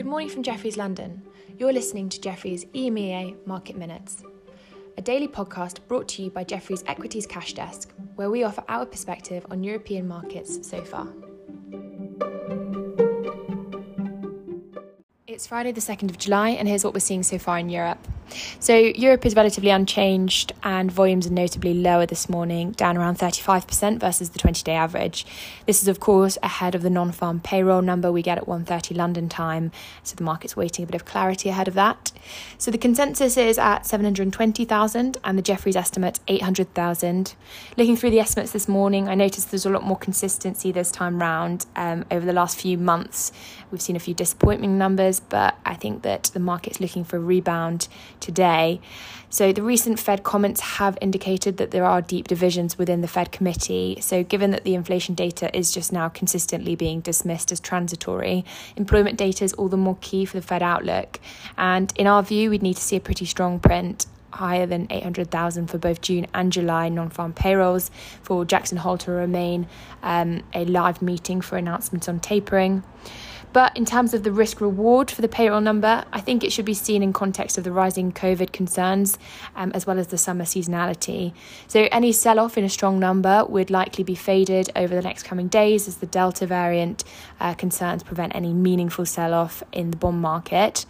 Good morning from Jefferies London. You're listening to Jefferies EMEA Market Minutes, a daily podcast brought to you by Jefferies Equities Cash Desk, where we offer our perspective on European markets so far. It's Friday, the 2nd of July, and here's what we're seeing so far in Europe. So, Europe is relatively unchanged, and volumes are notably lower this morning, down around 35% versus the 20 day average. This is, of course, ahead of the non farm payroll number we get at 1.30 London time, so the market's waiting a bit of clarity ahead of that. So, the consensus is at 720,000, and the Jefferies estimate 800,000. Looking through the estimates this morning, I noticed there's a lot more consistency this time round um, over the last few months. We've seen a few disappointing numbers, but I think that the market's looking for a rebound today. So, the recent Fed comments have indicated that there are deep divisions within the Fed committee. So, given that the inflation data is just now consistently being dismissed as transitory, employment data is all the more key for the Fed outlook. And in our view, we'd need to see a pretty strong print higher than 800,000 for both June and July non farm payrolls, for Jackson Hole to remain um, a live meeting for announcements on tapering. But in terms of the risk reward for the payroll number, I think it should be seen in context of the rising COVID concerns um, as well as the summer seasonality. So any sell off in a strong number would likely be faded over the next coming days as the Delta variant uh, concerns prevent any meaningful sell off in the bond market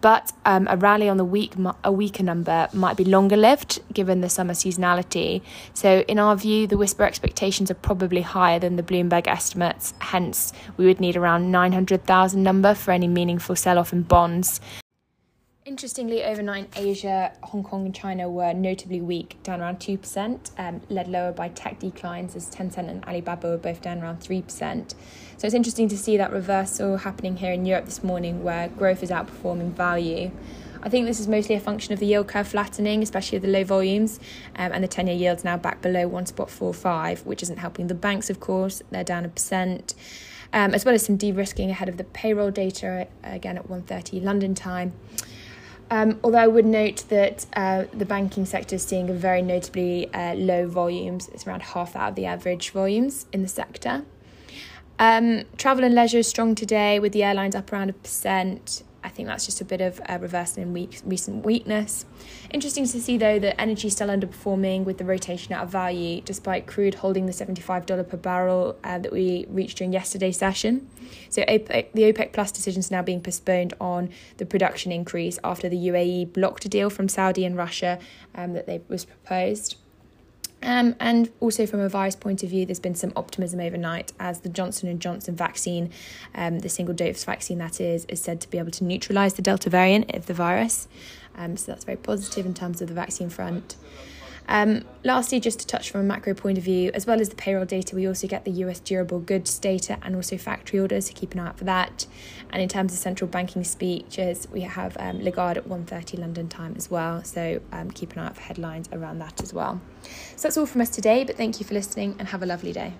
but um, a rally on the week a weaker number might be longer lived given the summer seasonality. So in our view, the whisper expectations are probably higher than the Bloomberg estimates. Hence, we would need around 900,000 number for any meaningful sell-off in bonds. Interestingly, overnight, Asia, Hong Kong, and China were notably weak, down around 2%, um, led lower by tech declines as Tencent and Alibaba were both down around 3%. So it's interesting to see that reversal happening here in Europe this morning where growth is outperforming value. I think this is mostly a function of the yield curve flattening, especially the low volumes, um, and the 10 year yield's now back below 1.45, which isn't helping the banks, of course. They're down a percent. Um, as well as some de-risking ahead of the payroll data again at 1.30 London time. Um, although I would note that uh, the banking sector is seeing a very notably uh, low volumes. It's around half that of the average volumes in the sector. Um, travel and leisure is strong today, with the airlines up around a percent. Think that's just a bit of a reversal in recent weakness. Interesting to see though that energy is still underperforming with the rotation out of value, despite crude holding the $75 per barrel uh, that we reached during yesterday's session. So OPEC, the OPEC Plus decision is now being postponed on the production increase after the UAE blocked a deal from Saudi and Russia um, that they was proposed. Um, and also from a virus point of view, there's been some optimism overnight as the Johnson Johnson vaccine, um, the single dose vaccine that is, is said to be able to neutralise the Delta variant of the virus. Um, so that's very positive in terms of the vaccine front. Um, lastly, just to touch from a macro point of view, as well as the payroll data, we also get the US durable goods data and also factory orders, so keep an eye out for that. And in terms of central banking speeches, we have um, Lagarde at 1.30 London time as well, so um, keep an eye out for headlines around that as well. So that's all from us today, but thank you for listening and have a lovely day.